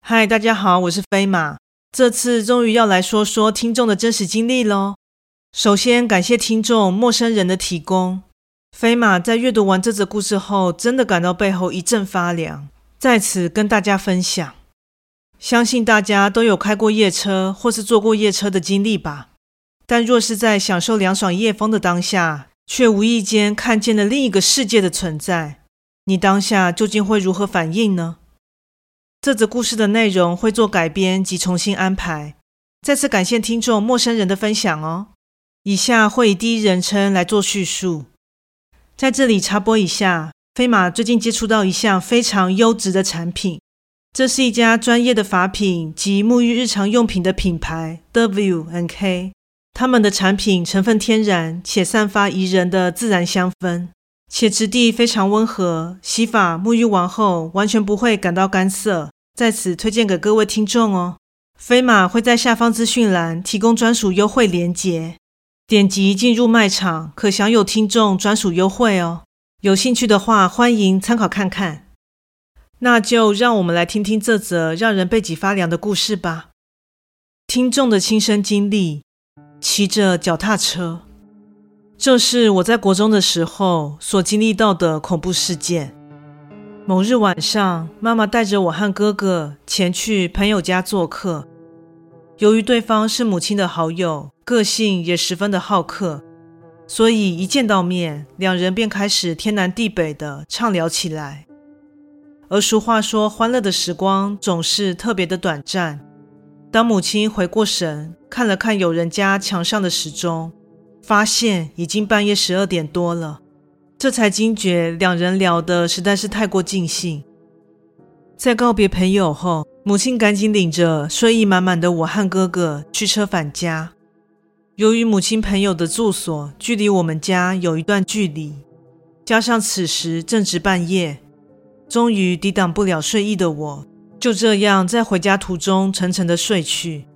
嗨，大家好，我是飞马。这次终于要来说说听众的真实经历喽。首先感谢听众陌生人的提供。飞马在阅读完这则故事后，真的感到背后一阵发凉，在此跟大家分享。相信大家都有开过夜车或是坐过夜车的经历吧？但若是在享受凉爽夜风的当下，却无意间看见了另一个世界的存在，你当下究竟会如何反应呢？这则故事的内容会做改编及重新安排。再次感谢听众陌生人的分享哦。以下会以第一人称来做叙述。在这里插播一下，飞马最近接触到一项非常优质的产品，这是一家专业的法品及沐浴日常用品的品牌 ——W N K。他们的产品成分天然，且散发宜人的自然香氛。且质地非常温和，洗发沐浴完后完全不会感到干涩，在此推荐给各位听众哦。飞马会在下方资讯栏提供专属优惠链接，点击进入卖场可享有听众专属优惠哦。有兴趣的话，欢迎参考看看。那就让我们来听听这则让人背脊发凉的故事吧。听众的亲身经历：骑着脚踏车。这是我在国中的时候所经历到的恐怖事件。某日晚上，妈妈带着我和哥哥前去朋友家做客。由于对方是母亲的好友，个性也十分的好客，所以一见到面，两人便开始天南地北的畅聊起来。而俗话说，欢乐的时光总是特别的短暂。当母亲回过神，看了看友人家墙上的时钟。发现已经半夜十二点多了，这才惊觉两人聊的实在是太过尽兴。在告别朋友后，母亲赶紧领着睡意满满的我和哥哥驱车返家。由于母亲朋友的住所距离我们家有一段距离，加上此时正值半夜，终于抵挡不了睡意的我，就这样在回家途中沉沉的睡去。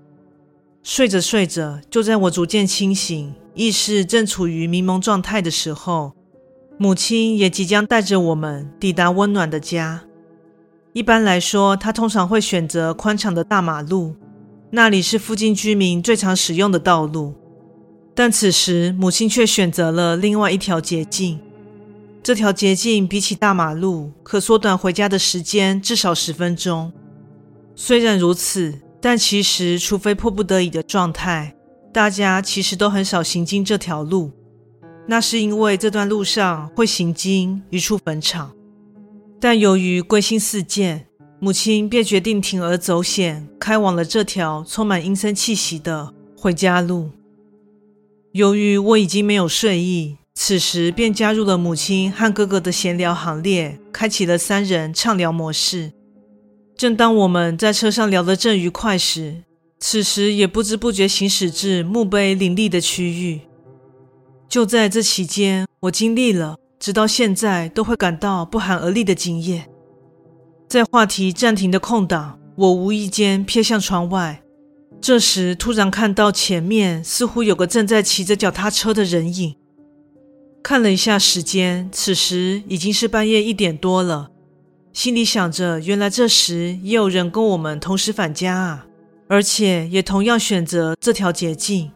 睡着睡着，就在我逐渐清醒。意识正处于迷蒙状态的时候，母亲也即将带着我们抵达温暖的家。一般来说，她通常会选择宽敞的大马路，那里是附近居民最常使用的道路。但此时，母亲却选择了另外一条捷径。这条捷径比起大马路，可缩短回家的时间至少十分钟。虽然如此，但其实，除非迫不得已的状态。大家其实都很少行经这条路，那是因为这段路上会行经一处坟场。但由于归心似箭，母亲便决定铤而走险，开往了这条充满阴森气息的回家路。由于我已经没有睡意，此时便加入了母亲和哥哥的闲聊行列，开启了三人畅聊模式。正当我们在车上聊得正愉快时，此时也不知不觉行驶至墓碑林立的区域。就在这期间，我经历了直到现在都会感到不寒而栗的经验。在话题暂停的空档，我无意间瞥向窗外，这时突然看到前面似乎有个正在骑着脚踏车的人影。看了一下时间，此时已经是半夜一点多了，心里想着，原来这时也有人跟我们同时返家啊。而且也同样选择这条捷径。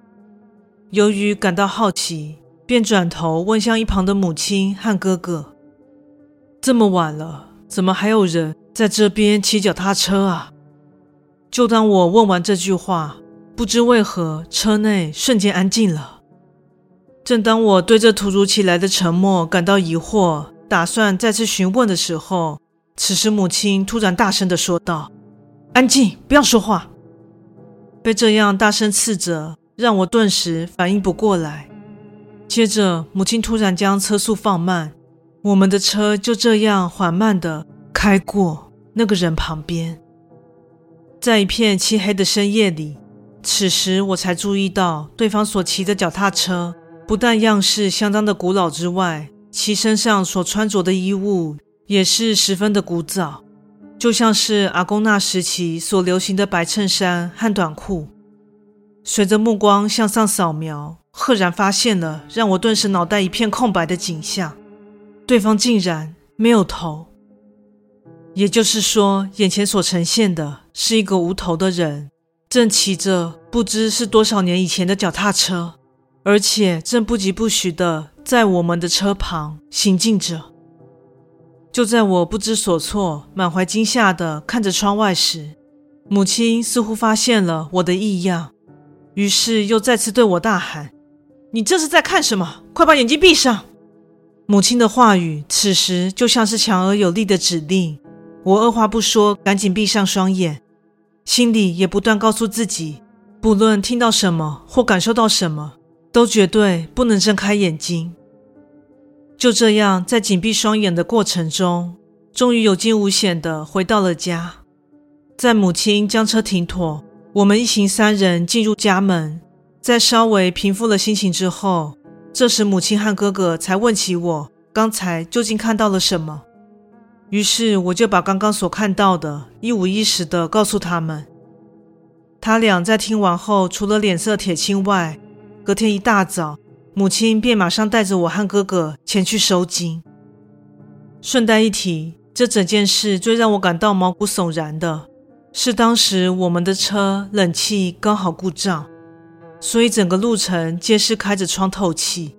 由于感到好奇，便转头问向一旁的母亲和哥哥：“这么晚了，怎么还有人在这边骑脚踏车啊？”就当我问完这句话，不知为何车内瞬间安静了。正当我对这突如其来的沉默感到疑惑，打算再次询问的时候，此时母亲突然大声地说道：“安静，不要说话。”被这样大声斥责，让我顿时反应不过来。接着，母亲突然将车速放慢，我们的车就这样缓慢地开过那个人旁边。在一片漆黑的深夜里，此时我才注意到，对方所骑的脚踏车不但样式相当的古老之外，其身上所穿着的衣物也是十分的古早。就像是阿公那时期所流行的白衬衫和短裤。随着目光向上扫描，赫然发现了让我顿时脑袋一片空白的景象：对方竟然没有头。也就是说，眼前所呈现的是一个无头的人，正骑着不知是多少年以前的脚踏车，而且正不疾不徐地在我们的车旁行进着。就在我不知所措、满怀惊吓地看着窗外时，母亲似乎发现了我的异样，于是又再次对我大喊：“你这是在看什么？快把眼睛闭上！”母亲的话语此时就像是强而有力的指令。我二话不说，赶紧闭上双眼，心里也不断告诉自己，不论听到什么或感受到什么，都绝对不能睁开眼睛。就这样，在紧闭双眼的过程中，终于有惊无险的回到了家。在母亲将车停妥，我们一行三人进入家门，在稍微平复了心情之后，这时母亲和哥哥才问起我刚才究竟看到了什么。于是我就把刚刚所看到的一五一十的告诉他们。他俩在听完后，除了脸色铁青外，隔天一大早，母亲便马上带着我和哥哥前去收惊。顺带一提，这整件事最让我感到毛骨悚然的是，当时我们的车冷气刚好故障，所以整个路程皆是开着窗透气，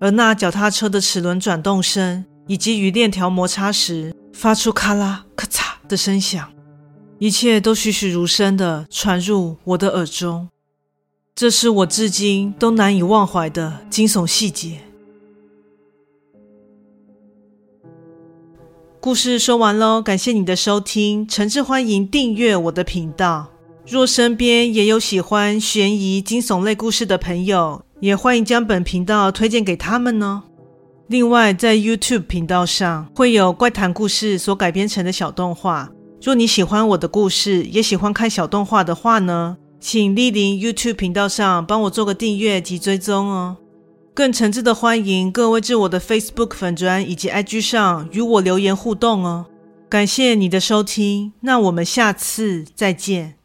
而那脚踏车的齿轮转动声。以及与链条摩擦时发出咔啦咔嚓的声响，一切都栩栩如生地传入我的耳中。这是我至今都难以忘怀的惊悚细节。故事说完喽，感谢你的收听，诚挚欢迎订阅我的频道。若身边也有喜欢悬疑惊悚类故事的朋友，也欢迎将本频道推荐给他们哦。另外，在 YouTube 频道上会有怪谈故事所改编成的小动画。若你喜欢我的故事，也喜欢看小动画的话呢，请莅临 YouTube 频道上帮我做个订阅及追踪哦。更诚挚的欢迎各位至我的 Facebook 粉砖以及 IG 上与我留言互动哦。感谢你的收听，那我们下次再见。